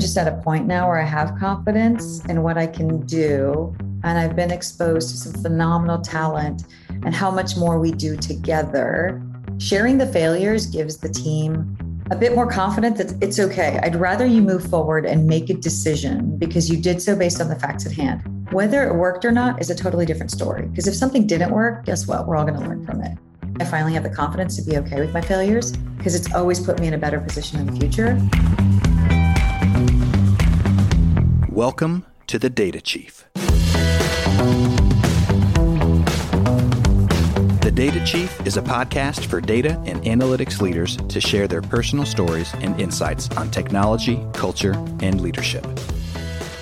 just at a point now where I have confidence in what I can do. And I've been exposed to some phenomenal talent and how much more we do together. Sharing the failures gives the team a bit more confident that it's okay. I'd rather you move forward and make a decision because you did so based on the facts at hand. Whether it worked or not is a totally different story. Because if something didn't work, guess what? We're all going to learn from it. I finally have the confidence to be okay with my failures because it's always put me in a better position in the future. Welcome to the Data Chief. The Data Chief is a podcast for data and analytics leaders to share their personal stories and insights on technology, culture, and leadership.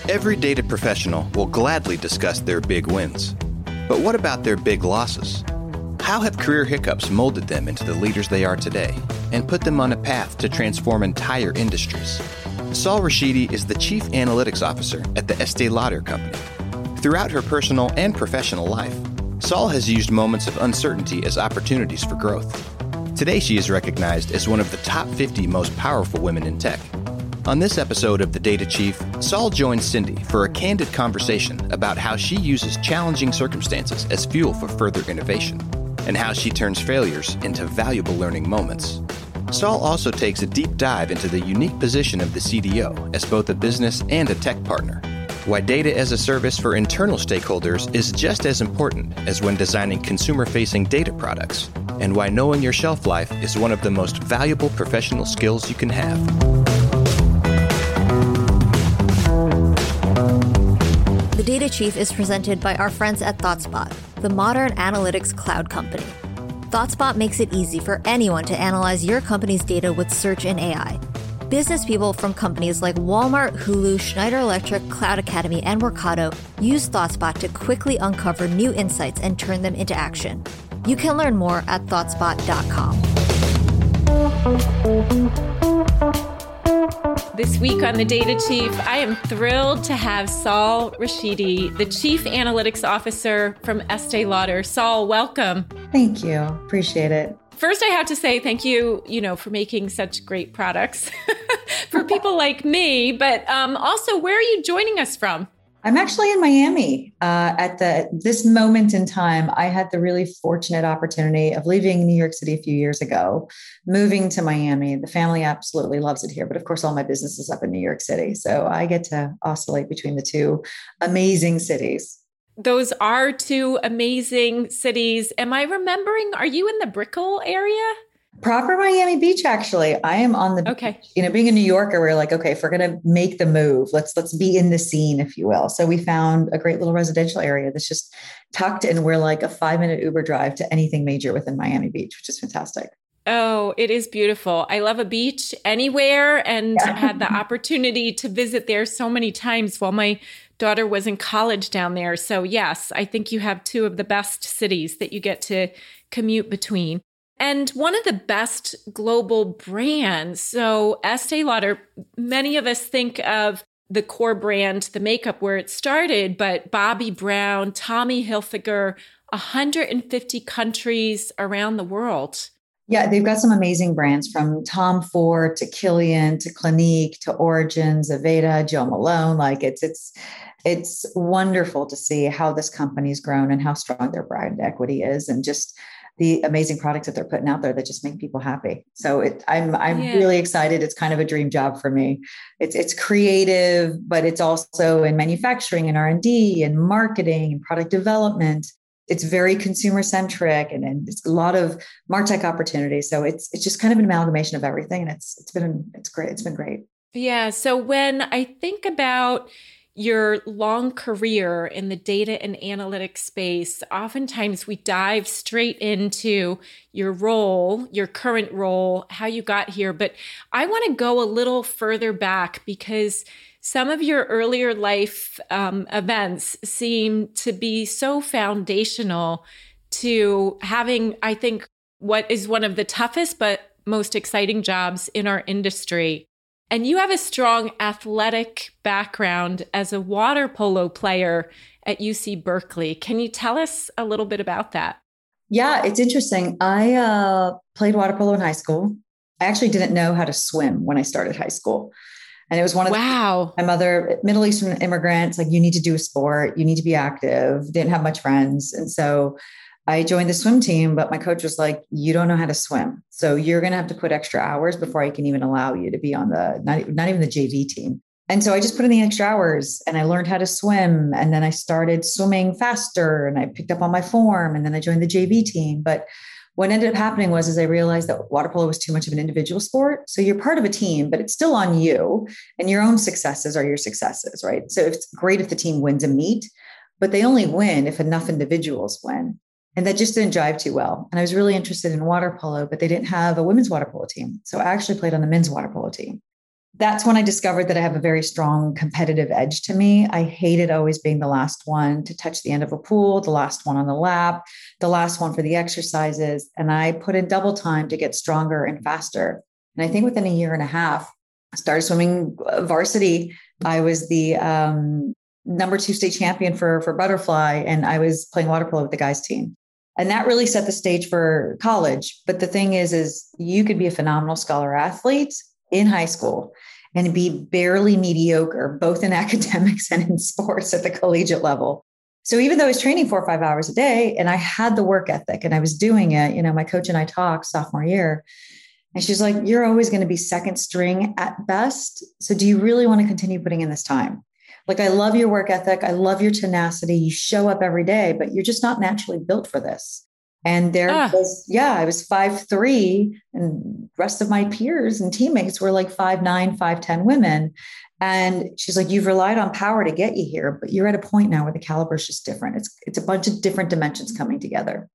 Every data professional will gladly discuss their big wins. But what about their big losses? How have career hiccups molded them into the leaders they are today and put them on a path to transform entire industries? Sol Rashidi is the Chief Analytics Officer at the Estee Lauder Company. Throughout her personal and professional life, Sol has used moments of uncertainty as opportunities for growth. Today, she is recognized as one of the top 50 most powerful women in tech. On this episode of The Data Chief, Sol joins Cindi for a candid conversation about how she uses challenging circumstances as fuel for further innovation and how she turns failures into valuable learning moments. Sol also takes a deep dive into the unique position of the CDO as both a business and a tech partner why data as a service for internal stakeholders is just as important as when designing consumer facing data products, and why knowing your shelf life is one of the most valuable professional skills you can have. Data Chief is presented by our friends at ThoughtSpot, the modern analytics cloud company. ThoughtSpot makes it easy for anyone to analyze your company's data with search and AI Business people from companies like Walmart, Hulu, Schneider Electric, Cloud Academy, and Workato use ThoughtSpot to quickly uncover new insights and turn them into action. You can learn more at thoughtspot.com. This week on The Data Chief, I am thrilled to have Sol Rashidi, the Chief Analytics Officer from Estee Lauder. Sol, welcome. Thank you. Appreciate it first i have to say thank you you know for making such great products for people like me but um, also where are you joining us from i'm actually in miami uh, at the this moment in time i had the really fortunate opportunity of leaving new york city a few years ago moving to miami the family absolutely loves it here but of course all my business is up in new york city so i get to oscillate between the two amazing cities those are two amazing cities. Am I remembering? Are you in the Brickell area? Proper Miami Beach, actually. I am on the okay. You know, being a New Yorker, we're like, okay, if we're gonna make the move, let's let's be in the scene, if you will. So we found a great little residential area that's just tucked, and we're like a five minute Uber drive to anything major within Miami Beach, which is fantastic. Oh, it is beautiful. I love a beach anywhere and yeah. had the opportunity to visit there so many times while my daughter was in college down there. So, yes, I think you have two of the best cities that you get to commute between. And one of the best global brands. So, Estee Lauder, many of us think of the core brand, the makeup where it started, but Bobbi Brown, Tommy Hilfiger, 150 countries around the world. Yeah, they've got some amazing brands from Tom Ford to Kilian to Clinique to Origins, Aveda, Jo Malone. Like it's it's it's wonderful to see how this company's grown and how strong their brand equity is and just the amazing products that they're putting out there that just make people happy. So it, I'm I'm yeah. really excited. It's kind of a dream job for me. It's it's creative, but it's also in manufacturing and R and D and marketing and product development. It's very consumer centric and, and it's a lot of martech opportunities. So it's it's just kind of an amalgamation of everything, and it's it's been it's great. It's been great. Yeah. So when I think about your long career in the data and analytics space, oftentimes we dive straight into your role, your current role, how you got here. But I want to go a little further back because some of your earlier life um, events seem to be so foundational to having, I think, what is one of the toughest but most exciting jobs in our industry. And you have a strong athletic background as a water polo player at UC Berkeley. Can you tell us a little bit about that? Yeah, it's interesting. I uh, played water polo in high school. I actually didn't know how to swim when I started high school. And it was one of wow. The, my mother, Middle Eastern immigrants, like you need to do a sport, you need to be active. Didn't have much friends, and so I joined the swim team. But my coach was like, "You don't know how to swim, so you're going to have to put extra hours before I can even allow you to be on the not not even the JV team." And so I just put in the extra hours and I learned how to swim. And then I started swimming faster and I picked up on my form and then I joined the JV team. But what ended up happening was is I realized that water polo was too much of an individual sport. So you're part of a team, but it's still on you and your own successes are your successes, right? So it's great if the team wins a meet, but they only win if enough individuals win. And that just didn't jive too well. And I was really interested in water polo, but they didn't have a women's water polo team. So I actually played on the men's water polo team that's when I discovered that I have a very strong competitive edge to me. I hated always being the last one to touch the end of a pool, the last one on the lap, the last one for the exercises. And I put in double time to get stronger and faster. And I think within a year and a half, I started swimming uh, varsity. I was the um, number two state champion for, for butterfly, and I was playing water polo with the guys' team. And that really set the stage for college. But the thing is, is you could be a phenomenal scholar athlete in high school and be barely mediocre, both in academics and in sports at the collegiate level. So even though I was training four or five hours a day and I had the work ethic and I was doing it, you know, my coach and I talked sophomore year, and she's like, You're always going to be second string at best. So do you really want to continue putting in this time? Like, I love your work ethic. I love your tenacity. You show up every day, but you're just not naturally built for this. And there ah. was, yeah, I was five three, and rest of my peers and teammates were like five nine, five ten women. And she's like, "You've relied on power to get you here, but you're at a point now where the caliber is just different. It's it's a bunch of different dimensions coming together."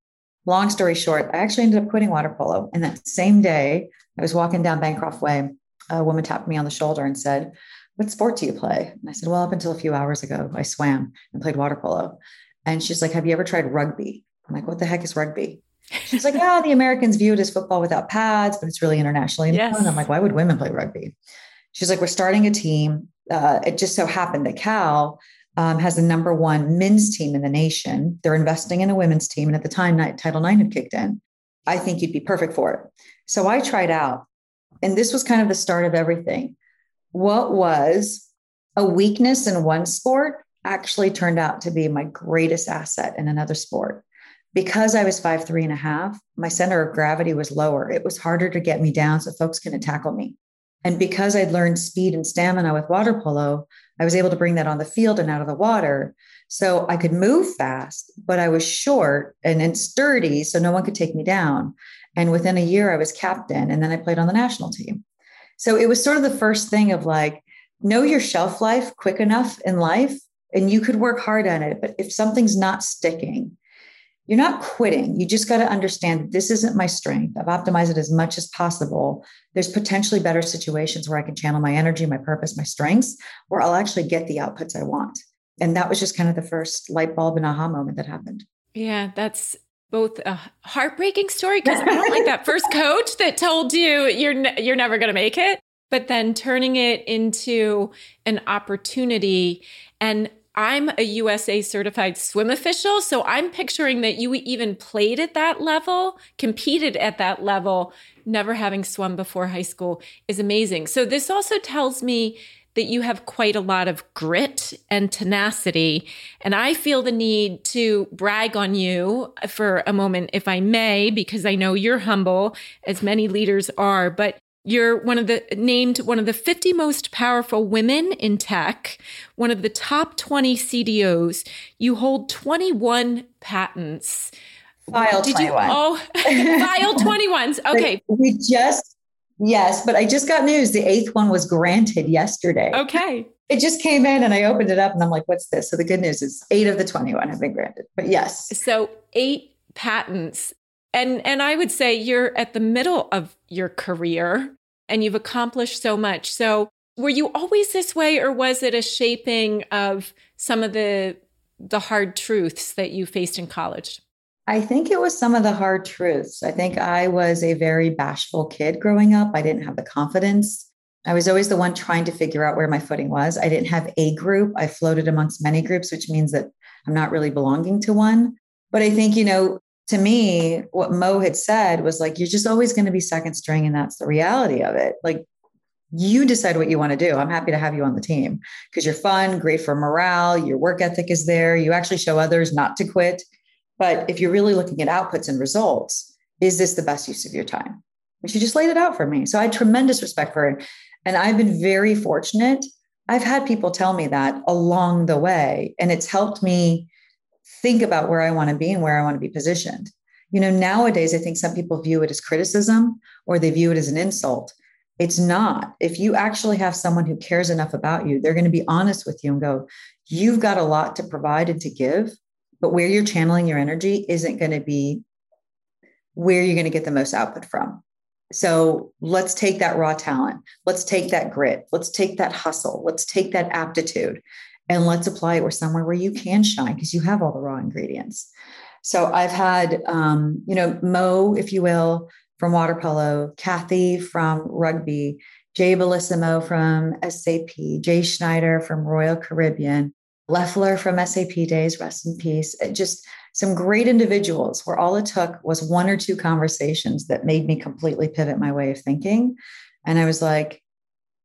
Long story short, I actually ended up quitting water polo. And that same day, I was walking down Bancroft Way. A woman tapped me on the shoulder and said, "What sport do you play?" And I said, "Well, up until a few hours ago, I swam and played water polo." And she's like, "Have you ever tried rugby?" I'm like, what the heck is rugby? She's like, yeah, the Americans view it as football without pads, but it's really internationally known. Yes. I'm like, why would women play rugby? She's like, we're starting a team. Uh, it just so happened that Cal um, has the number one men's team in the nation. They're investing in a women's team. And at the time, Title IX had kicked in. I think you'd be perfect for it. So I tried out. And this was kind of the start of everything. What was a weakness in one sport actually turned out to be my greatest asset in another sport because I was five, three and a half, my center of gravity was lower. It was harder to get me down so folks couldn't tackle me. And because I'd learned speed and stamina with water polo, I was able to bring that on the field and out of the water. So I could move fast, but I was short and, sturdy, so no one could take me down. And within a year, I was captain, and then I played on the national team. So it was sort of the first thing of like, know your shelf life quick enough in life, and you could work hard on it. But if something's not sticking, you're not quitting. You just got to understand this isn't my strength. I've optimized it as much as possible. There's potentially better situations where I can channel my energy, my purpose, my strengths, where I'll actually get the outputs I want. And that was just kind of the first light bulb and aha moment that happened. Yeah, that's both a heartbreaking story because I don't like that first coach that told you you're ne- you're never going to make it, but then turning it into an opportunity. And I'm a USA certified swim official. So I'm picturing that you even played at that level, competed at that level, never having swum before high school is amazing. So this also tells me that you have quite a lot of grit and tenacity. And I feel the need to brag on you for a moment, if I may, because I know you're humble, as many leaders are. But you're one of the named one of the 50 most powerful women in tech, one of the top 20 CDOs. You hold 21 patents. File Did 21. You, oh, file 21s. Okay. We just, yes, but I just got news. The eighth one was granted yesterday. Okay. It just came in and I opened it up and I'm like, what's this? So the good news is eight of the 21 have been granted. But yes. So eight patents and and I would say you're at the middle of your career and you've accomplished so much. So, were you always this way or was it a shaping of some of the the hard truths that you faced in college? I think it was some of the hard truths. I think I was a very bashful kid growing up. I didn't have the confidence. I was always the one trying to figure out where my footing was. I didn't have a group. I floated amongst many groups, which means that I'm not really belonging to one. But I think, you know, to me, what Mo had said was like, you're just always going to be second string. And that's the reality of it. Like, You decide what you want to do. I'm happy to have you on the team because you're fun, great for morale, your work ethic is there. You actually show others not to quit. But if you're really looking at outputs and results, is this the best use of your time? And she just laid it out for me. So I had tremendous respect for her. And I've been very fortunate. I've had people tell me that along the way, and it's helped me think about where I want to be and where I want to be positioned. You know, nowadays, I think some people view it as criticism or they view it as an insult. It's not. If you actually have someone who cares enough about you, they're going to be honest with you and go, You've got a lot to provide and to give, but where you're channeling your energy isn't going to be where you're going to get the most output from. So let's take that raw talent. Let's take that grit. Let's take that hustle. Let's take that aptitude and let's apply it where somewhere where you can shine because you have all the raw ingredients. So I've had, um, you know, Mo, if you will, from water polo, Kathy from rugby, Jay Bellissimo from SAP, Jay Schneider from Royal Caribbean, Leffler from SAP Days, rest in peace. Just some great individuals where all it took was one or two conversations that made me completely pivot my way of thinking. And I was like,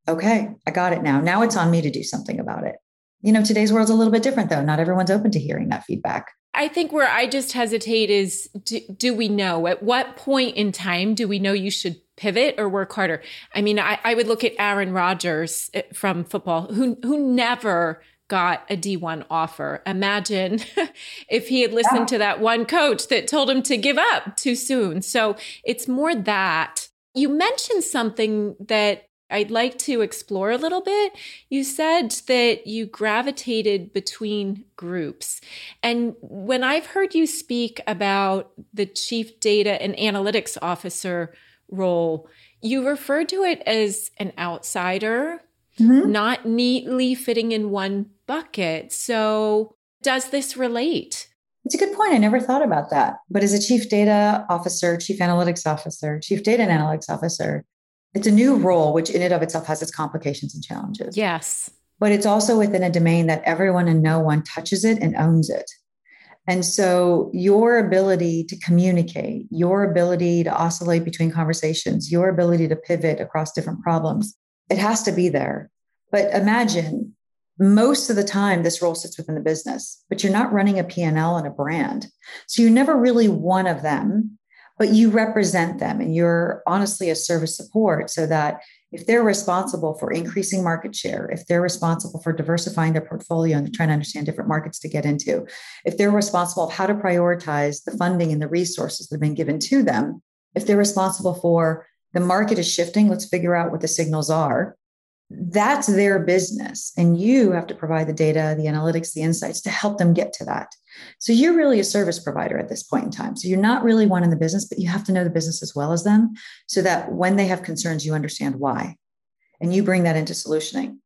okay, I got it now. Now it's on me to do something about it. You know, today's world's a little bit different though. Not everyone's open to hearing that feedback. I think where I just hesitate is do, do, we know at what point in time do we know you should pivot or work harder? I mean, I, I would look at Aaron Rodgers eh, from football, who who never got a D1 offer. Imagine if he had listened yeah. to that one coach that told him to give up too soon. So it's more that. You mentioned something that I'd like to explore a little bit. You said that you gravitated between groups. And when I've heard you speak about the chief data and analytics officer role, you referred to it as an outsider, mm-hmm. not neatly fitting in one bucket. So, does this relate? It's a good point. I never thought about that. But as a chief data officer, chief analytics officer, chief data and analytics officer, it's a new role, which in and of itself has its complications and challenges. Yes. But it's also within a domain that everyone and no one touches it and owns it. And so your ability to communicate, your ability to oscillate between conversations, your ability to pivot across different problems, it has to be there. But imagine most of the time this role sits within the business, but you're not running a P&L and a brand. So you're never really one of them, but you represent them and you're honestly a service support so that if they're responsible for increasing market share, if they're responsible for diversifying their portfolio and trying to understand different markets to get into, if they're responsible of how to prioritize the funding and the resources that have been given to them, if they're responsible for the market is shifting, let's figure out what the signals are. That's their business. And you have to provide the data, the analytics, the insights to help them get to that. So you're really a service provider at this point in time. So you're not really one in the business, but you have to know the business as well as them so that when they have concerns, you understand why. And you bring that into solutioning.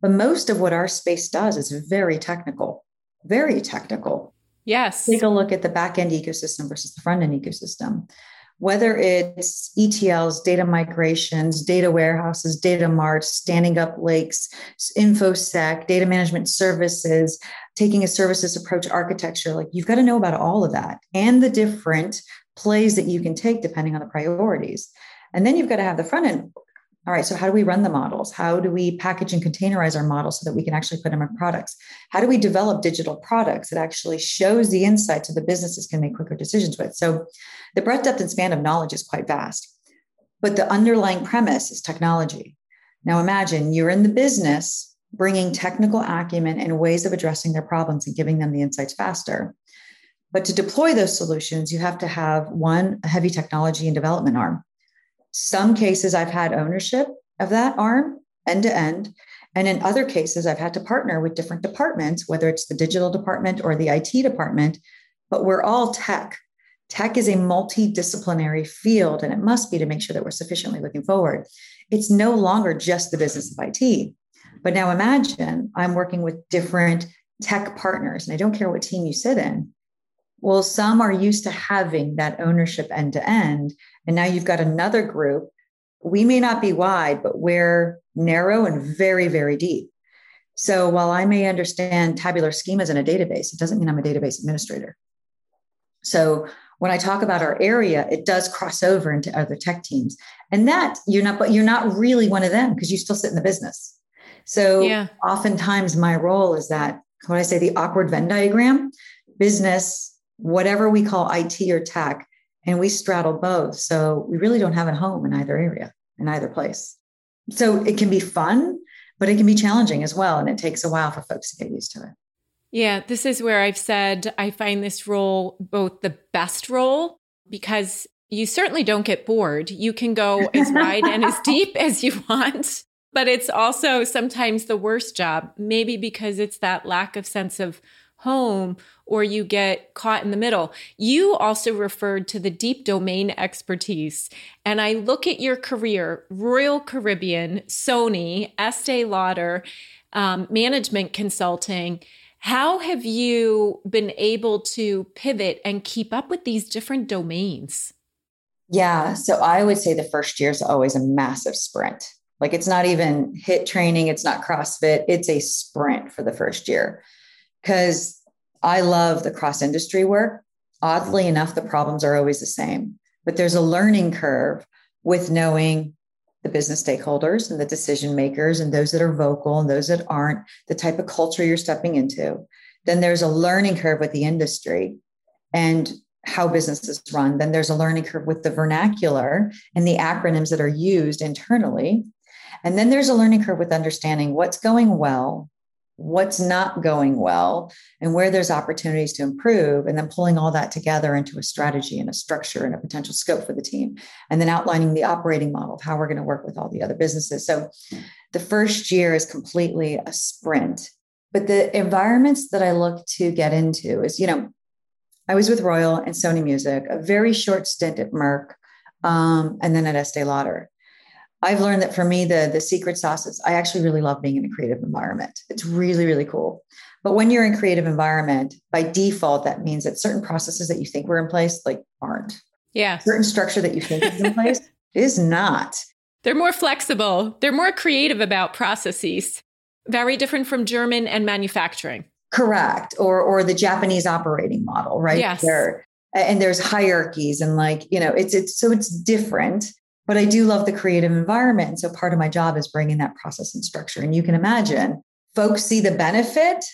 But most of what our space does is very technical, very technical. Yes. Take a look at the back end ecosystem versus the front end ecosystem whether it's ETLs, data migrations, data warehouses, data marts, standing up lakes, InfoSec, data management services, taking a services approach architecture, like you've got to know about all of that and the different plays that you can take depending on the priorities. And then you've got to have the front end all right, so how do we run the models? How do we package and containerize our models so that we can actually put them in products? How do we develop digital products that actually shows the insights so the businesses can make quicker decisions with? So the breadth, depth, and span of knowledge is quite vast. But the underlying premise is technology. Now imagine you're in the business bringing technical acumen and ways of addressing their problems and giving them the insights faster. But to deploy those solutions, you have to have one, a heavy technology and development arm some cases, I've had ownership of that arm end to end. And in other cases, I've had to partner with different departments, whether it's the digital department or the IT department, but we're all tech. Tech is a multidisciplinary field, and it must be to make sure that we're sufficiently looking forward. It's no longer just the business of IT. But now imagine I'm working with different tech partners, and I don't care what team you sit in. Well, some are used to having that ownership end to end. And now you've got another group. We may not be wide, but we're narrow and very, very deep. So while I may understand tabular schemas in a database, it doesn't mean I'm a database administrator. So when I talk about our area, it does cross over into other tech teams. And that you're not, but you're not really one of them because you still sit in the business. So yeah. oftentimes my role is that when I say the awkward Venn diagram, business, whatever we call IT or tech, and we straddle both. So we really don't have a home in either area, in either place. So it can be fun, but it can be challenging as well. And it takes a while for folks to get used to it. Yeah, this is where I've said I find this role both the best role because you certainly don't get bored. You can go as wide and as deep as you want, but it's also sometimes the worst job, maybe because it's that lack of sense of home or you get caught in the middle. You also referred to the deep domain expertise. And I look at your career Royal Caribbean, Sony, Estee Lauder, um, management consulting. How have you been able to pivot and keep up with these different domains? Yeah. So I would say the first year is always a massive sprint. Like it's not even HIIT training, it's not CrossFit, it's a sprint for the first year because I love the cross industry work. Oddly mm-hmm. enough, the problems are always the same, but there's a learning curve with knowing the business stakeholders and the decision makers and those that are vocal and those that aren't, the type of culture you're stepping into. Then there's a learning curve with the industry and how businesses run. Then there's a learning curve with the vernacular and the acronyms that are used internally. And then there's a learning curve with understanding what's going well, what's not going well and where there's opportunities to improve and then pulling all that together into a strategy and a structure and a potential scope for the team and then outlining the operating model of how we're going to work with all the other businesses. So the first year is completely a sprint but the environments that i look to get into is you know i was with royal and sony music a very short stint at merck um, and then at estee lauder I've learned that for me, the, the secret sauce is I actually really love being in a creative environment. It's really, really cool. But when you're in creative environment, by default, that means that certain processes that you think were in place, like aren't. Yeah. Certain structure that you think is in place is not. They're more flexible. They're more creative about processes. Very different from German and manufacturing. Correct. Or or the Japanese operating model, right? Yes. There, and there's hierarchies and like, you know, it's it's so it's different but I do love the creative environment. And so part of my job is bringing that process and structure. And you can imagine folks see the benefit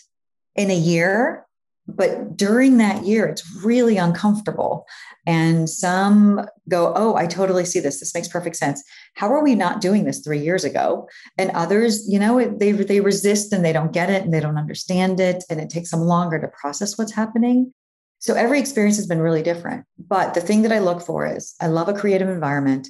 in a year, but during that year, it's really uncomfortable. And some go, Oh, I totally see this. This makes perfect sense. How are we not doing this three years ago? And others, you know, they, they resist and they don't get it and they don't understand it. And it takes them longer to process what's happening. So every experience has been really different. But the thing that I look for is I love a creative environment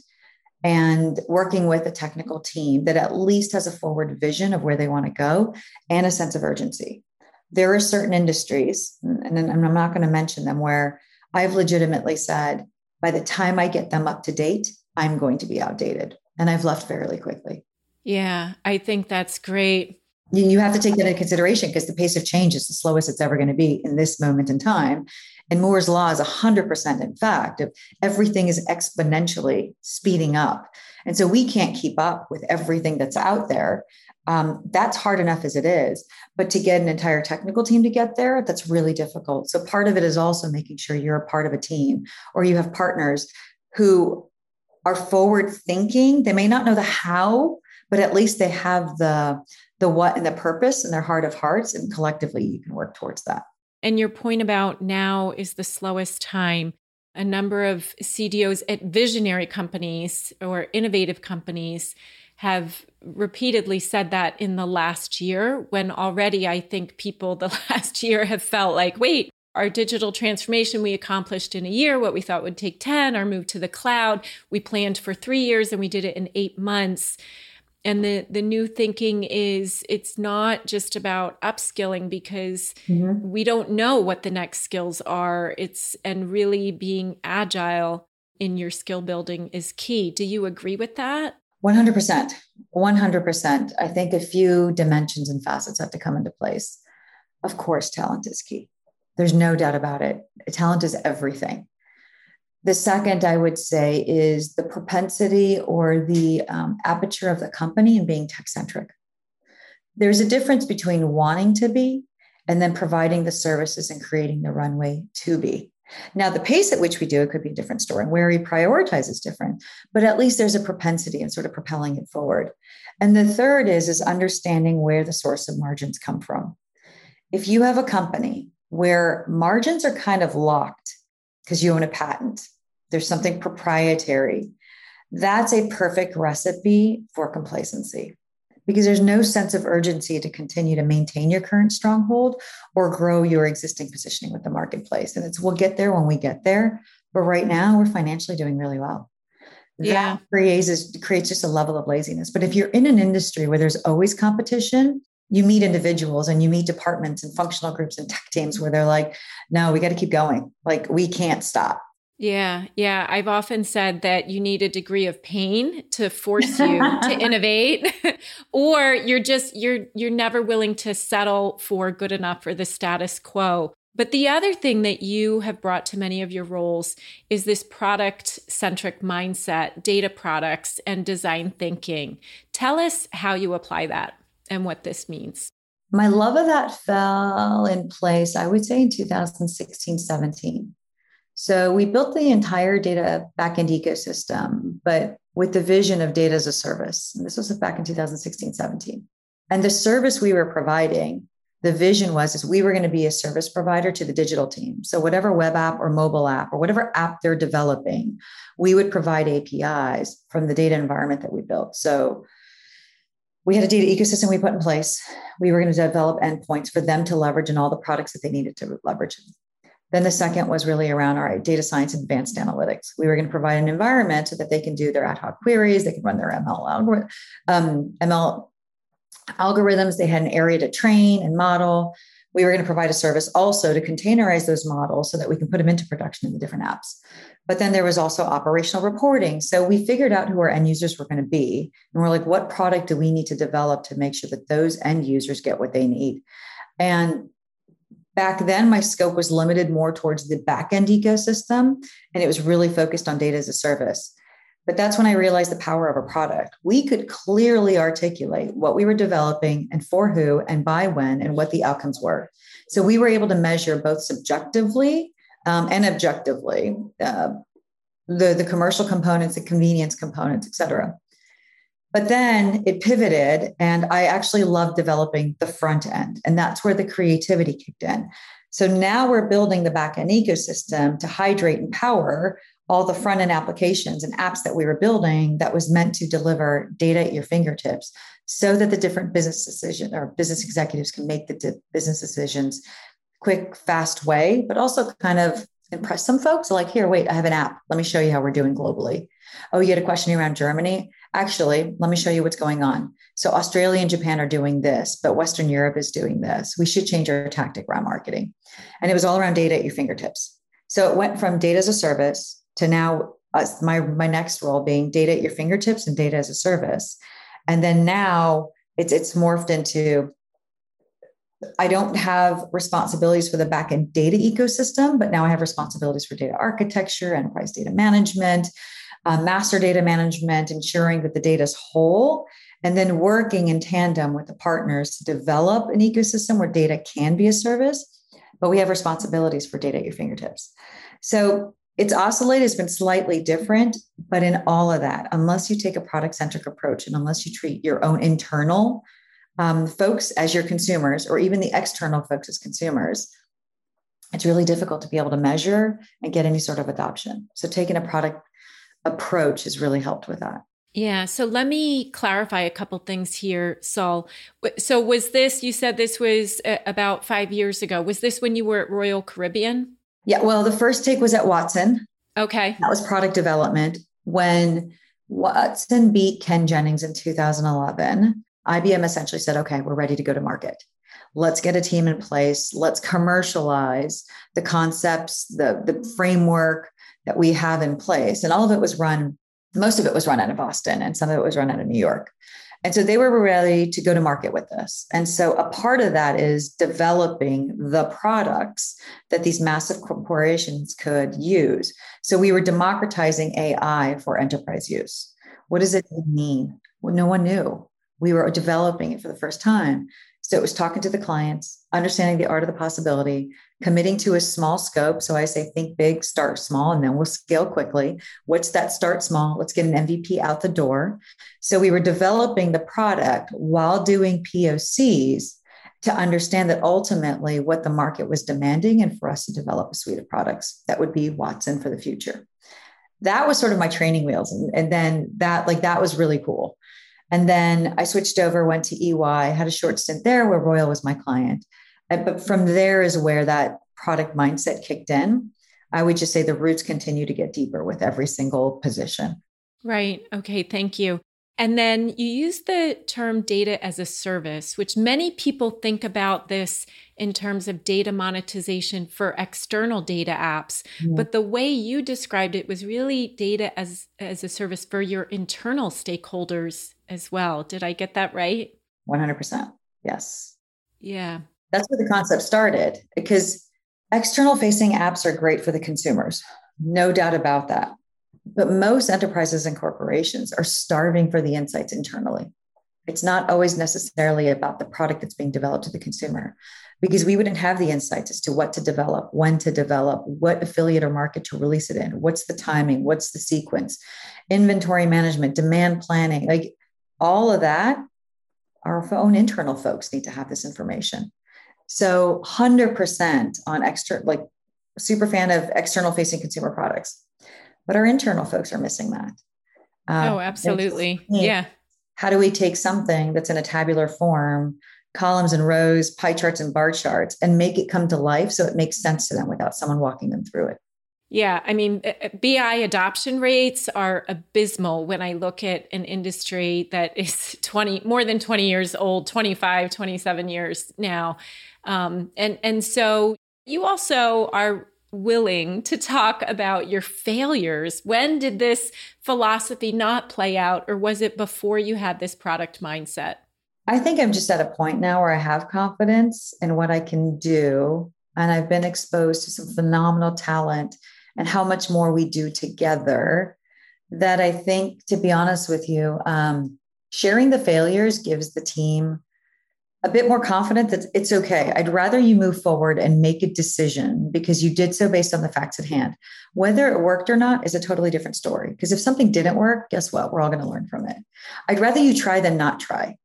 and working with a technical team that at least has a forward vision of where they want to go and a sense of urgency. There are certain industries, and I'm not going to mention them, where I've legitimately said, by the time I get them up to date, I'm going to be outdated. And I've left fairly quickly. Yeah, I think that's great. You have to take that into consideration because the pace of change is the slowest it's ever going to be in this moment in time. And Moore's law is 100% in fact everything is exponentially speeding up. And so we can't keep up with everything that's out there. Um, that's hard enough as it is. But to get an entire technical team to get there, that's really difficult. So part of it is also making sure you're a part of a team or you have partners who are forward thinking. They may not know the how, but at least they have the the what and the purpose in their heart of hearts and collectively you can work towards that and your point about now is the slowest time. A number of CDOs at visionary companies or innovative companies have repeatedly said that in the last year, when already I think people the last year have felt like, wait, our digital transformation we accomplished in a year, what we thought would take 10, our move to the cloud, we planned for three years and we did it in eight months and the the new thinking is it's not just about upskilling because mm-hmm. we don't know what the next skills are. It's and really being agile in your skill building is key. Do you agree with that? 100% 100% i think a few dimensions and facets have to come into place. Of course talent is key. There's no doubt about it. Talent is everything the second, I would say, is the propensity or the um, aperture of the company and being tech centric. There's a difference between wanting to be and then providing the services and creating the runway to be. Now, the pace at which we do it could be a different story, and where we prioritize is different, but at least there's a propensity and sort of propelling it forward. And the third is, is understanding where the source of margins come from. If you have a company where margins are kind of locked because you own a patent, there's something proprietary, that's a perfect recipe for complacency because there's no sense of urgency to continue to maintain your current stronghold or grow your existing positioning with the marketplace. And it's we'll get there when we get there. But right now, we're financially doing really well. Yeah. That creates, creates just a level of laziness. But if you're in an industry where there's always competition, you meet individuals and you meet departments and functional groups and tech teams where they're like, no, we got to keep going. Like, we can't stop. Yeah, yeah. I've often said that you need a degree of pain to force you to innovate or you're just you're you're never willing to settle for good enough for the status quo. But the other thing that you have brought to many of your roles is this product centric mindset, data products and design thinking. Tell us how you apply that and what this means. My love of that fell in place, I would say, in 2016, 17. So we built the entire data backend ecosystem, but with the vision of data as a service. And this was back in 2016, 17. And the service we were providing, the vision was is we were going to be a service provider to the digital team. So whatever web app or mobile app or whatever app they're developing, we would provide APIs from the data environment that we built. So we had a data ecosystem we put in place. We were going to develop endpoints for them to leverage and all the products that they needed to leverage. Then the second was really around all right, data science and advanced analytics. We were going to provide an environment so that they can do their ad hoc queries, they can run their ML algorithm, um, ML algorithms. They had an area to train and model. We were going to provide a service also to containerize those models so that we can put them into production in the different apps. But then there was also operational reporting. So we figured out who our end users were going to be. And we're like, what product do we need to develop to make sure that those end users get what they need? And back then my scope was limited more towards the backend ecosystem and it was really focused on data as a service. But that's when i realized the power of a product. We could clearly articulate what we were developing and for who and by when and what the outcomes were. So we were able to measure both subjectively um, and objectively uh, the, the commercial components the convenience components et cetera but then it pivoted, and I actually love developing the front end. And that's where the creativity kicked in. So now we're building the backend ecosystem to hydrate and power all the front end applications and apps that we were building that was meant to deliver data at your fingertips so that the different business decision or business executives can make the business decisions quick fast way but also kind of impress some folks like here wait i have an app let me show you how we're doing globally oh you had a question around germany actually, let me show you what's going on. So Australia and Japan are doing this, but Western Europe is doing this. We should change our tactic around marketing. And it was all around data at your fingertips. So it went from data as a service to now uh, my, my next role being data at your fingertips and data as a service. And then now it's, it's morphed into I don't have responsibilities for the backend data ecosystem, but now I have responsibilities for data architecture, enterprise data management, uh, master data management, ensuring that the data is whole, and then working in tandem with the partners to develop an ecosystem where data can be a service, but we have responsibilities for data at your fingertips. So it's oscillated, it's been slightly different, but in all of that, unless you take a product centric approach and unless you treat your own internal um, folks as your consumers or even the external folks as consumers, it's really difficult to be able to measure and get any sort of adoption. So taking a product approach has really helped with that. Yeah. So let me clarify a couple things here, Sol. So was this, you said this was uh, about five years ago. Was this when you were at Royal Caribbean? Yeah. Well, the first take was at Watson. Okay. That was product development. When Watson beat Ken Jennings in 2011, IBM essentially said, okay, we're ready to go to market. Let's get a team in place. Let's commercialize the concepts, the, the framework, that we have in place. And all of it was run, most of it was run out of Boston and some of it was run out of New York. And so they were ready to go to market with this. And so a part of that is developing the products that these massive corporations could use. So we were democratizing AI for enterprise use. What does it mean? Well, no one knew. We were developing it for the first time. So it was talking to the clients, understanding the art of the possibility, committing to a small scope. So I say, think big, start small, and then we'll scale quickly. What's that start small? Let's get an MVP out the door. So we were developing the product while doing POCs to understand that ultimately what the market was demanding and for us to develop a suite of products that would be Watson for the future. That was sort of my training wheels. And, and then that, like, that was really cool. And then I switched over, went to EY, had a short stint there where Royal was my client. But from there is where that product mindset kicked in. I would just say the roots continue to get deeper with every single position. Right. Okay. Thank you. And then you use the term data as a service, which many people think about this in terms of data monetization for external data apps. Mm-hmm. But the way you described it was really data as, as a service for your internal stakeholders as well. Did I get that right? 100%. Yes. Yeah. That's where the concept started because external facing apps are great for the consumers. No doubt about that. But most enterprises and corporations are starving for the insights internally. It's not always necessarily about the product that's being developed to the consumer because we wouldn't have the insights as to what to develop, when to develop, what affiliate or market to release it in, what's the timing, what's the sequence, inventory management, demand planning, like all of that. Our own internal folks need to have this information. So 100% on extra, like super fan of external facing consumer products but our internal folks are missing that. Uh, oh, absolutely. Yeah. How do we take something that's in a tabular form, columns and rows, pie charts and bar charts, and make it come to life so it makes sense to them without someone walking them through it? Yeah, I mean, uh, uh, BI adoption rates are abysmal when I look at an industry that is 20 more than 20 years old, 25, 27 years now. Um, and and so you also are willing to talk about your failures. When did this philosophy not play out, or was it before you had this product mindset? I think I'm just at a point now where I have confidence in what I can do. And I've been exposed to some phenomenal talent and how much more we do together that I think, to be honest with you, um, sharing the failures gives the team a bit more confident that it's okay. I'd rather you move forward and make a decision because you did so based on the facts at hand. Whether it worked or not is a totally different story. Because if something didn't work, guess what? We're all going to learn from it. I'd rather you try than not try.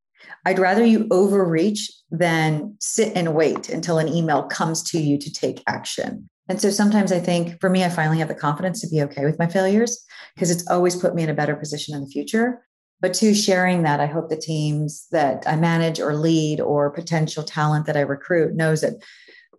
I'd rather you overreach than sit and wait until an email comes to you to take action. And so sometimes I think for me, I finally have the confidence to be okay with my failures because it's always put me in a better position in the future. But two sharing that i hope the teams that i manage or lead or potential talent that i recruit knows that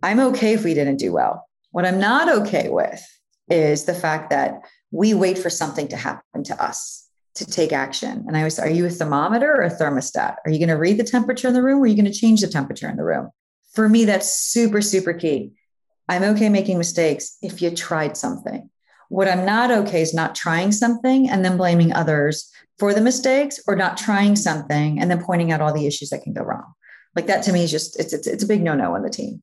i'm okay if we didn't do well. What i'm not okay with is the fact that we wait for something to happen to us to take action. And i always are you a thermometer or a thermostat? Are you going to read the temperature in the room or are you going to change the temperature in the room? For me that's super super key i'm okay making mistakes if you tried something what I'm not okay is not trying something and then blaming others for the mistakes or not trying something and then pointing out all the issues that can go wrong. Like that to me is just it's it's, it's a big no-no on the team.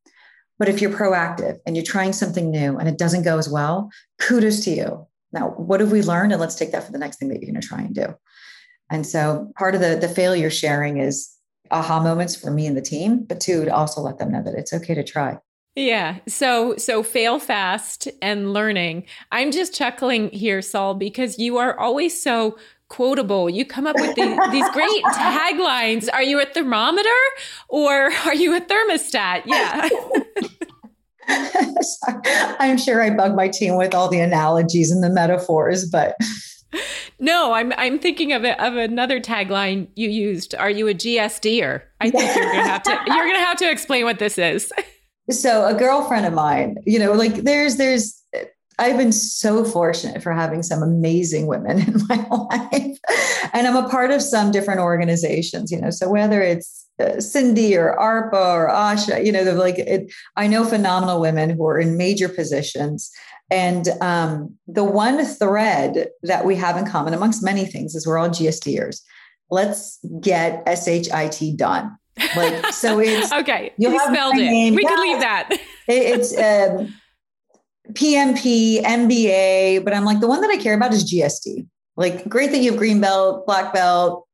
But if you're proactive and you're trying something new and it doesn't go as well, kudos to you. Now, what have we learned? And let's take that for the next thing that you're going to try and do. And so part of the, the failure sharing is aha moments for me and the team, but two, to also let them know that it's okay to try. Yeah. So so fail fast and learning. I'm just chuckling here, Sol, because you are always so quotable. You come up with the, these great taglines. Are you a thermometer or are you a thermostat? Yeah. I'm sure I bug my team with all the analogies and the metaphors, but no, I'm I'm thinking of it of another tagline you used. Are you a GSDer? I think you're gonna have to you're gonna have to explain what this is. so a girlfriend of mine you know like there's there's I've been so fortunate for having some amazing women in my life. And I'm a part of some different organizations, you know. So whether it's uh, Cindy or ARPA or Asha, you know, they're like, it, I know phenomenal women who are in major positions. And um, the one thread that we have in common, amongst many things, is we're all GSDers. Let's get SHIT done. Like so, it's okay. You spelled it. Name. We yeah. can leave that. it's um, PMP, MBA, but I'm like the one that I care about is GSD. Like great that you have green belt, black belt,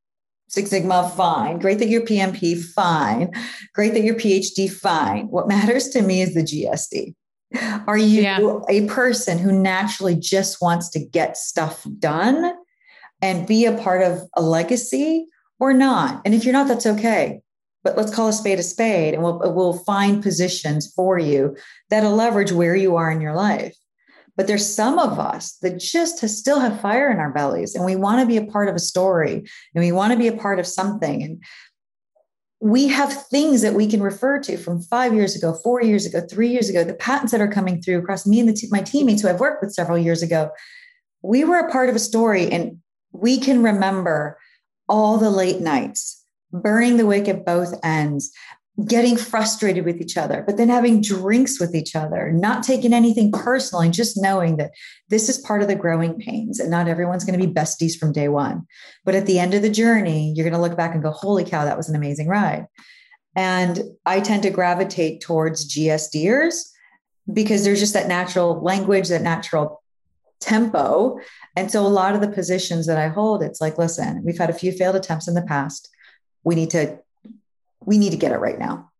Six Sigma, fine. Great that you're PMP, fine. Great that you're PhD, fine. What matters to me is the GSD. Are you yeah. a person who naturally just wants to get stuff done and be a part of a legacy or not? And if you're not, that's okay. But let's call a spade a spade and we'll, we'll find positions for you that'll leverage where you are in your life. But there's some of us that just still have fire in our bellies and we want to be a part of a story and we want to be a part of something. And we have things that we can refer to from five years ago, four years ago, three years ago, the patents that are coming through across me and the my teammates who I've worked with several years ago. We were a part of a story and we can remember all the late nights, burning the wick at both ends, getting frustrated with each other, but then having drinks with each other, not taking anything personally, just knowing that this is part of the growing pains and not everyone's going to be besties from day one. But at the end of the journey, you're going to look back and go, holy cow, that was an amazing ride. And I tend to gravitate towards GSDers because there's just that natural language, that natural tempo. And so a lot of the positions that I hold, it's like, listen, we've had a few failed attempts in the past. We need to we need to get it right now.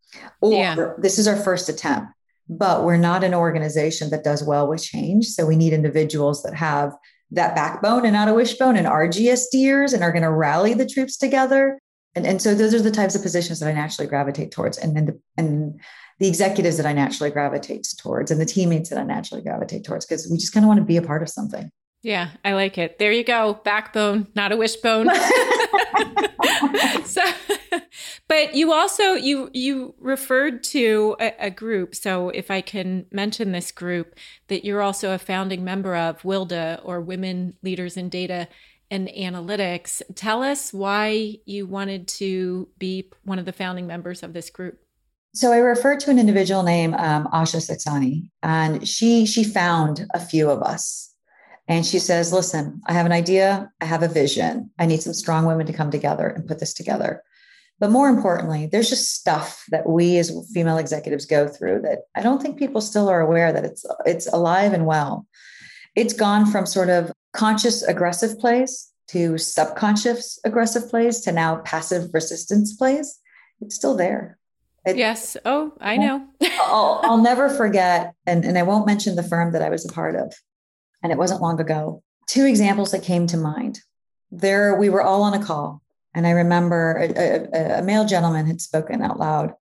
Or yeah. this is our first attempt, but we're not an organization that does well with change. So we need individuals that have that backbone and not a wishbone and are GSDers and are going to rally the troops together. And, and so those are the types of positions that I naturally gravitate towards. And then the, and the executives that I naturally gravitate towards and the teammates that I naturally gravitate towards, because we just kind of want to be a part of something. Yeah, I like it. There you go. Backbone, not a wishbone. so but you also you you referred to a, a, group. So if i can mention this group that you're also a founding member of wilda or women leaders in data and analytics tell us why you wanted to be one of the founding members of this group. So I refer to an individual named um, Asha Saxena, and she she found a few of us, and she says, "Listen, I have an idea. I have a vision. I need some strong women to come together and put this together." But more importantly, there's just stuff that we as female executives go through that I don't think people still are aware that it's it's alive and well. It's gone from sort of conscious aggressive plays to subconscious aggressive plays to now passive resistance plays. It's still there. It, yes. Oh, I know. I'll, I'll never forget, and, and I won't mention the firm that I was a part of, and it wasn't long ago. Two examples that came to mind. There, we were all on a call and I remember a, a, a, male gentleman had spoken out loud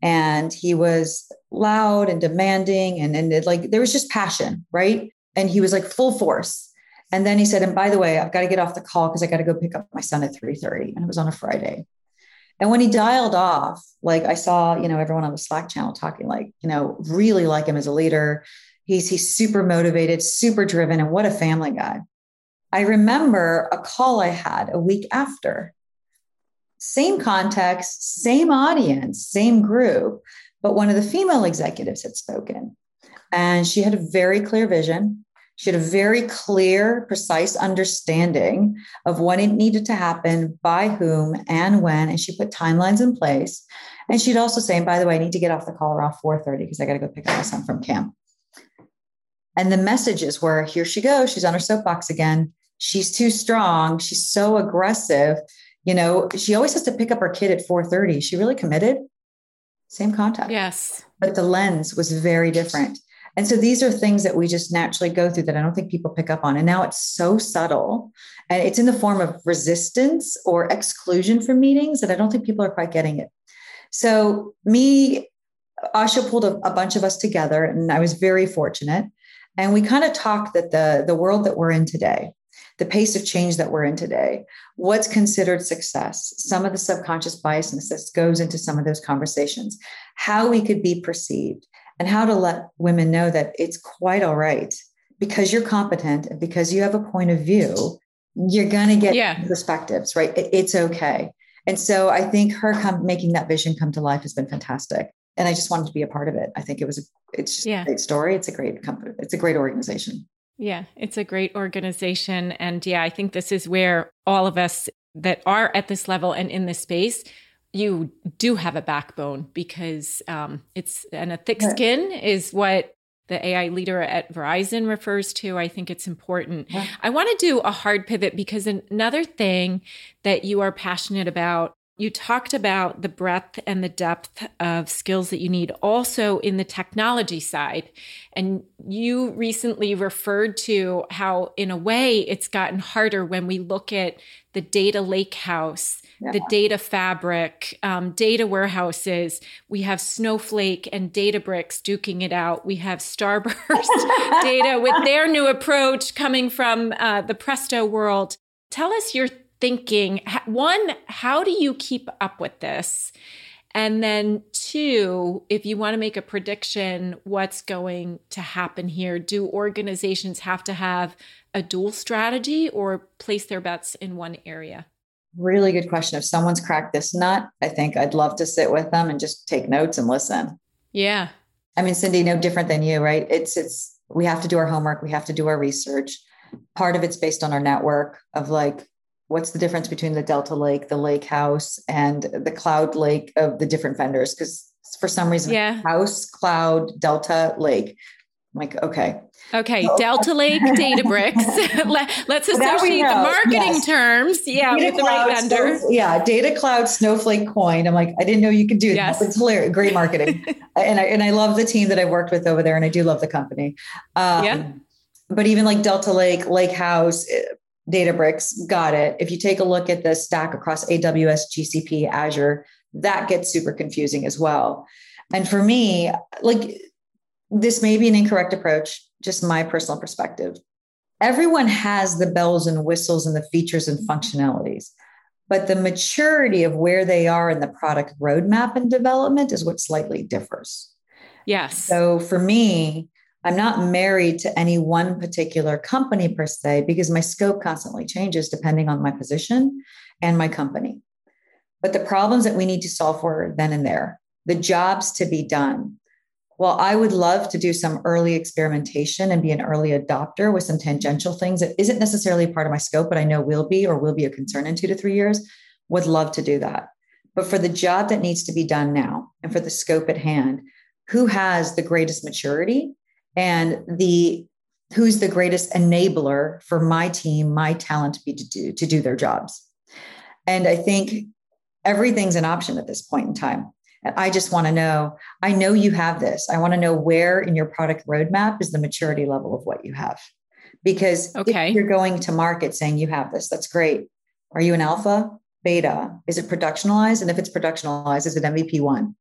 and he was loud and demanding and, and it, like there was just passion, right? And he was like full force. And then he said, and by the way, I've got to get off the call because I got to go pick up my son at 3:30. And it was on a Friday. And when he dialed off, like I saw, you know, everyone on the Slack channel talking like, you know, really like him as a leader. He's he's super motivated, super driven, and what a family guy. I remember a call I had a week after same context, same audience, same group, but one of the female executives had spoken. And she had a very clear vision. She had a very clear, precise understanding of when it needed to happen, by whom, and when. And she put timelines in place. And she'd also say, and by the way, I need to get off the call around 4:30 because I got to go pick up my son from camp. And the messages were here she goes. She's on her soapbox again. She's too strong. She's so aggressive. You know she always has to pick up her kid at 4.30 she really committed? Same contact. Yes. But the lens was very different. And so these are things that we just naturally go through that i don't think people pick up on. And now it's so subtle. And it's in the form of resistance or exclusion from meetings that i don't think people are quite getting it. So me asha pulled a, a bunch of us together and i was very fortunate and we kind of talk that the the world that we're in today the pace of change that we're in today, what's considered success, some of the subconscious biasness that goes into some of those conversations, how we could be perceived, and how to let women know that it's quite all right because you're competent and because you have a point of view, you're going to get yeah. perspectives, right? It, it's okay. And so I think her come, making that vision come to life has been fantastic. And I just wanted to be a part of it. I think it was, a, it's just yeah. a great story. It's a great company. It's a great organization. Yeah, it's a great organization. And yeah, I think this is where all of us that are at this level and in this space, you do have a backbone because um, it's and a thick skin is what the AI leader at Verizon refers to. I think it's important. Yeah. I want to do a hard pivot because another thing that you are passionate about you talked about the breadth and the depth of skills that you need also in the technology side. And you recently referred to how, in a way, it's gotten harder when we look at the data lakehouse, yeah. the data fabric, um, data warehouses. We have Snowflake and Databricks duking it out. We have Starburst data with their new approach coming from uh, the Presto world. Tell us your thinking one, how do you keep up with this? And then, two, if you want to make a prediction, what's going to happen here? Do organizations have to have a dual strategy or place their bets in one area? Really good question. If someone's cracked this nut, I think I'd love to sit with them and just take notes and listen. Yeah. I mean, Cindi, no different than you, right? It's, it's, we have to do our homework, we have to do our research. Part of it's based on our network of like, what's the difference between the Delta Lake, the Lake House, and the Cloud Lake of the different vendors? Because for some reason, yeah. House, Cloud, Delta Lake. I'm like, okay. Okay, so, Delta Lake, Databricks. Let, us associate the marketing yes. terms. Yeah, data with the right vendor. yeah, Data Cloud, Snowflake Coin. I'm like, I didn't know you could do yes. that. It's hilarious. Great marketing. and I and I love the team that I've worked with over there, and I do love the company. Um, yeah. But even like Delta Lake, Lake House, Databricks, got it. If you take a look at the stack across AWS, GCP, Azure, that gets super confusing as well. And for me, like this may be an incorrect approach, just my personal perspective. Everyone has the bells and whistles and the features and functionalities, but the maturity of where they are in the product roadmap and development is what slightly differs. Yes. So for me, I'm not married to any one particular company per se because my scope constantly changes depending on my position and my company. But the problems that we need to solve for then and there, the jobs to be done. Well, I would love to do some early experimentation and be an early adopter with some tangential things that isn't necessarily part of my scope, but I know will be or will be a concern in two to three years. Would love to do that. But for the job that needs to be done now and for the scope at hand, who has the greatest maturity and the who's the greatest enabler for my team, my talent to be to do to do their jobs. And I think everything's an option at this point in time. And I just want to know, I know you have this. I want to know where in your product roadmap is the maturity level of what you have. Because okay. if you're going to market saying you have this, that's great. Are you an alpha, beta? Is it productionalized? And if it's productionalized, is it MVP one?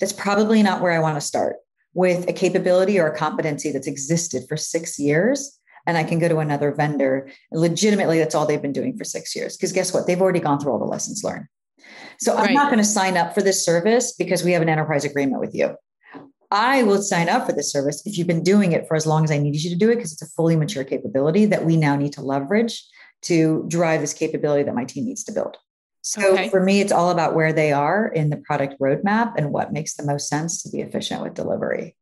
That's probably not where I want to start with a capability or a competency that's existed for six years and I can go to another vendor. Legitimately, that's all they've been doing for six years. Because guess what? They've already gone through all the lessons learned. So I'm not going to sign up for this service because we have an enterprise agreement with you. I will sign up for this service if you've been doing it for as long as I needed you to do it, because it's a fully mature capability that we now need to leverage to drive this capability that my team needs to build. So okay. for me, it's all about where they are in the product roadmap and what makes the most sense to be efficient with delivery.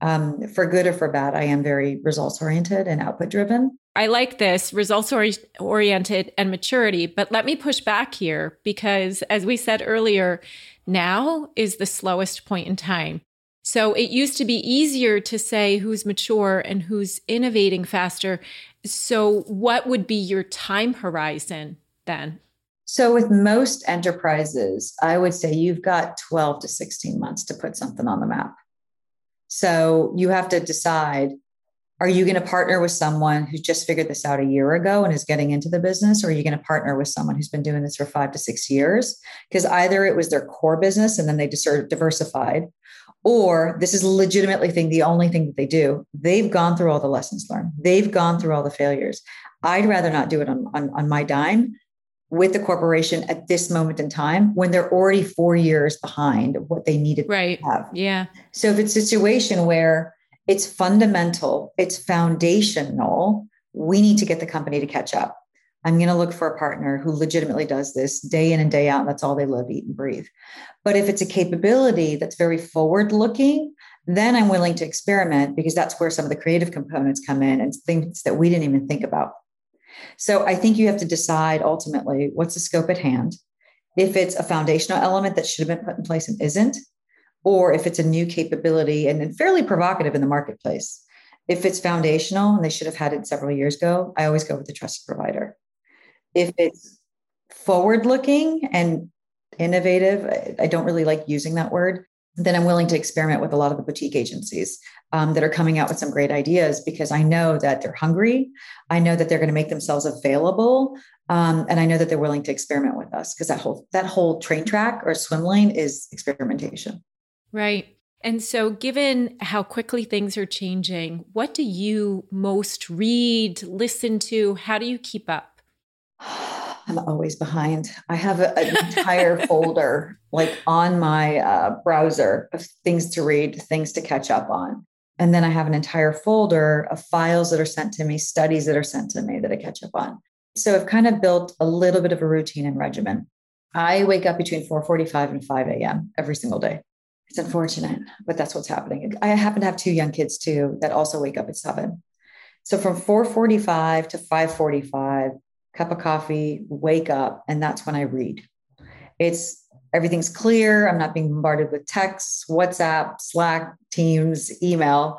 Um, for good or for bad, I am very results oriented and output driven. I like this results oriented and maturity, but let me push back here because, as we said earlier, now is the slowest point in time. So it used to be easier to say who's mature and who's innovating faster. So, what would be your time horizon then? So, with most enterprises, I would say you've got 12 to 16 months to put something on the map. So, you have to decide are you going to partner with someone who just figured this out a year ago and is getting into the business? Or are you going to partner with someone who's been doing this for five to six years? Because either it was their core business and then they diversified, or this is legitimately thing the only thing that they do they've gone through all the lessons learned they've gone through all the failures i'd rather not do it on, on, on my dime with the corporation at this moment in time when they're already four years behind what they needed right. to have. Yeah. So if it's a situation where it's fundamental, it's foundational, we need to get the company to catch up. I'm going to look for a partner who legitimately does this day in and day out. That's all they live, eat, and breathe. But if it's a capability that's very forward looking, then I'm willing to experiment because that's where some of the creative components come in and things that we didn't even think about. So I think you have to decide ultimately what's the scope at hand. If it's a foundational element that should have been put in place and isn't, or if it's a new capability and fairly provocative in the marketplace. If it's foundational and they should have had it several years ago, I always go with the trusted provider. If it's forward looking and innovative, I don't really like using that word, then I'm willing to experiment with a lot of the boutique agencies um, that are coming out with some great ideas because I know that they're hungry. I know that they're going to make themselves available. Um, and I know that they're willing to experiment with us because that whole that whole train track or swim lane is experimentation. Right. And so, given how quickly things are changing, what do you most read, listen to? How do you keep up? I'm always behind. I have a, an entire folder like on my uh, browser of things to read, things to catch up on. And then I have an entire folder of files that are sent to me, studies that are sent to me that I catch up on. So I've kind of built a little bit of a routine and regimen. I wake up between 4:45 and 5 a.m. every single day. It's unfortunate, but that's what's happening. I happen to have two young kids too that also wake up at 7. So from 4:45 to 5:45, cup of coffee, wake up, and that's when I read. It's everything's clear. I'm not being bombarded with texts, WhatsApp, Slack, Teams, email.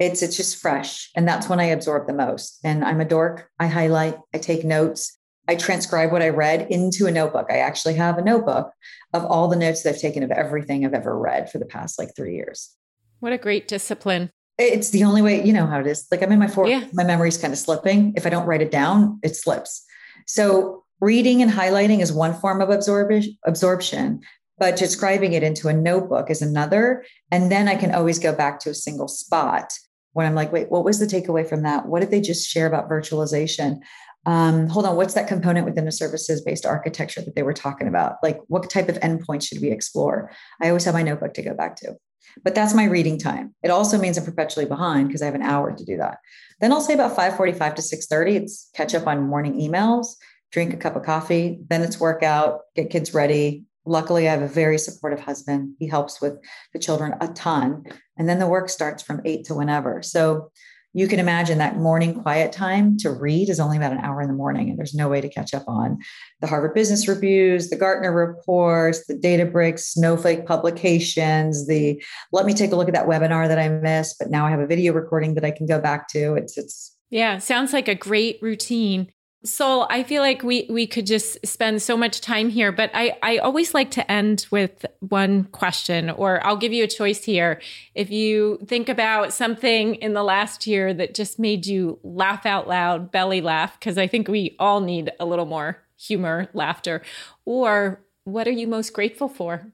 It's it's just fresh, and that's when I absorb the most. And I'm a dork. I highlight, I take notes, I transcribe what I read into a notebook. I actually have a notebook of all the notes that I've taken of everything I've ever read for the past like three years. What a great discipline. It's the only way, you know how it is. Like I'm in my fourth, yeah. my memory's kind of slipping. If I don't write it down, it slips. So reading and highlighting is one form of absorb- absorption, but describing it into a notebook is another. And then I can always go back to a single spot when I'm like, wait, what was the takeaway from that? What did they just share about virtualization? Um, hold on, what's that component within the services based architecture that they were talking about? Like, what type of endpoints should we explore? I always have my notebook to go back to. But that's my reading time. It also means I'm perpetually behind because I have an hour to do that. Then I'll say about 5:45 to 6:30. It's catch up on morning emails, drink a cup of coffee, then it's workout, get kids ready. Luckily, I have a very supportive husband. He helps with the children a ton. And then the work starts from eight to whenever. So you can imagine that morning quiet time to read is only about an hour in the morning, and there's no way to catch up on the Harvard Business Reviews, the Gartner reports, the Databricks, Snowflake publications, the let me take a look at that webinar that I missed, but now I have a video recording that I can go back to. It's it's yeah, sounds like a great routine. So I feel like we we could just spend so much time here, but I I always like to end with one question, or I'll give you a choice here. If you think about something in the last year that just made you laugh out loud, belly laugh, because I think we all need a little more humor, laughter, or what are you most grateful for?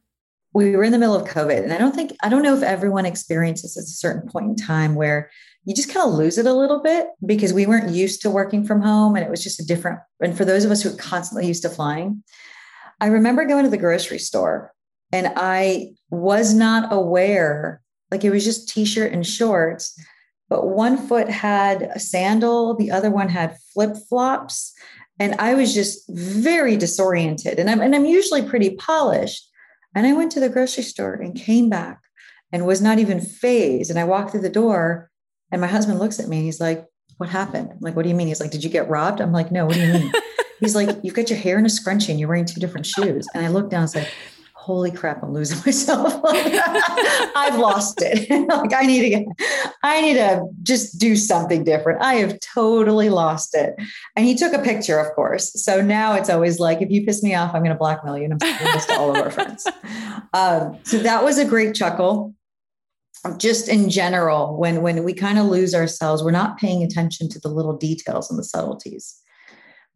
We were in the middle of COVID, and I don't think I don't know if everyone experiences at a certain point in time where you just kind of lose it a little bit because we weren't used to working from home and it was just a different and for those of us who are constantly used to flying i remember going to the grocery store and i was not aware like it was just t-shirt and shorts but one foot had a sandal the other one had flip-flops and i was just very disoriented and i'm, and I'm usually pretty polished. And i went to the grocery store and came back and was not even fazed and i walked through the door and my husband looks at me and he's like, What happened? I'm like, What do you mean? He's like, Did you get robbed? I'm like, No, what do you mean? he's like, You've got your hair in a scrunchie and you're wearing two different shoes. And I look down and say, Holy crap, I'm losing myself. I've lost it. like I need to get, I need to just do something different. I have totally lost it. And he took a picture, of course. So now it's always like, if you piss me off, I'm going to blackmail you. And I'm saying this to all of our friends. Um, so that was a great chuckle just in general when when we kind of lose ourselves we're not paying attention to the little details and the subtleties.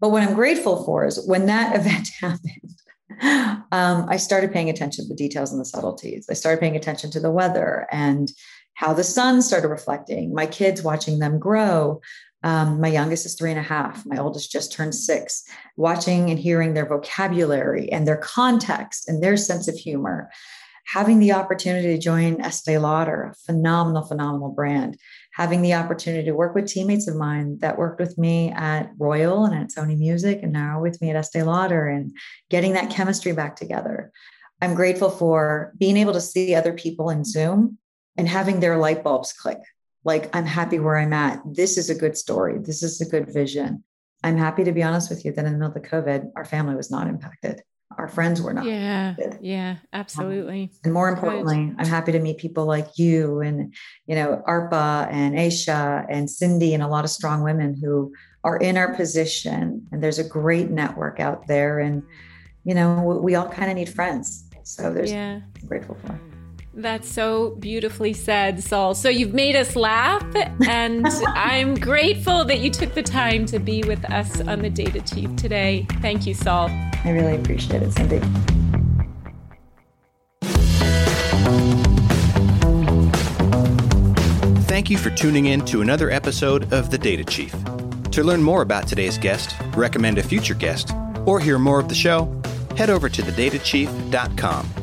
But what i'm grateful for is when that event happened um, i started paying attention to the details and the subtleties. I started paying attention to the weather and how the sun started reflecting my kids watching them grow. Um, my youngest is three and a half my oldest just turned six watching and hearing their vocabulary and their context and their sense of humor having the opportunity to join Estée Lauder, a phenomenal, phenomenal brand, having the opportunity to work with teammates of mine that worked with me at Royal and at Sony Music and now with me at Estée Lauder and getting that chemistry back together. I'm grateful for being able to see other people in Zoom and having their light bulbs click. Like, I'm happy where I'm at. This is a good story. This is a good vision. I'm happy to be honest with you that in the middle of the COVID, our family was not impacted our friends were not. Yeah. Yeah, absolutely. Um, and more importantly, Good. I'm happy to meet people like you and, you know, Arpa and Aisha and Cindi and a lot of strong women who are in our position. And there's a great network out there. And, you know, we all kind of need friends. So there's yeah. I'm grateful for. That's so beautifully said, Sol. So you've made us laugh, and I'm grateful that you took the time to be with us on the Data Chief today. Thank you, Sol. I really appreciate it, Cindi. Thank you for tuning in to another episode of The Data Chief. To learn more about today's guest, recommend a future guest, or hear more of the show, head over to thedatachief.com.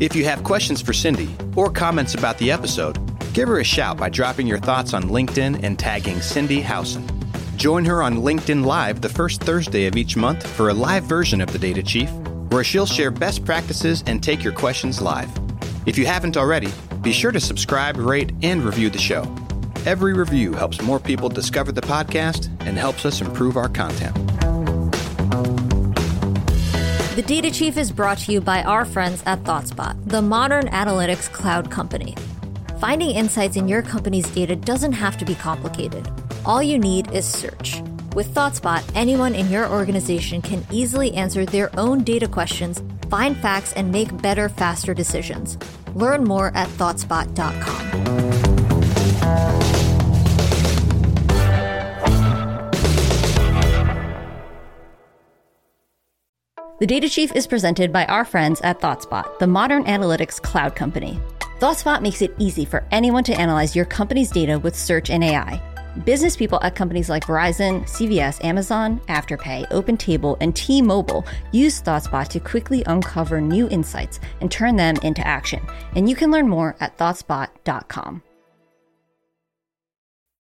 If you have questions for Cindi or comments about the episode, give her a shout by dropping your thoughts on LinkedIn and tagging Cindi Howson. Join her on LinkedIn Live the first Thursday of each month for a live version of the Data Chief, where she'll share best practices and take your questions live. If you haven't already, be sure to subscribe, rate, and review the show. Every review helps more people discover the podcast and helps us improve our content. The Data Chief is brought to you by our friends at ThoughtSpot, the modern analytics cloud company. Finding insights in your company's data doesn't have to be complicated. All you need is search. With ThoughtSpot, anyone in your organization can easily answer their own data questions, find facts, and make better, faster decisions. Learn more at ThoughtSpot.com. The Data Chief is presented by our friends at ThoughtSpot, the modern analytics cloud company. ThoughtSpot makes it easy for anyone to analyze your company's data with search and AI. Business people at companies like Verizon, CVS, Amazon, Afterpay, OpenTable, and T-Mobile use ThoughtSpot to quickly uncover new insights and turn them into action. And you can learn more at thoughtspot.com.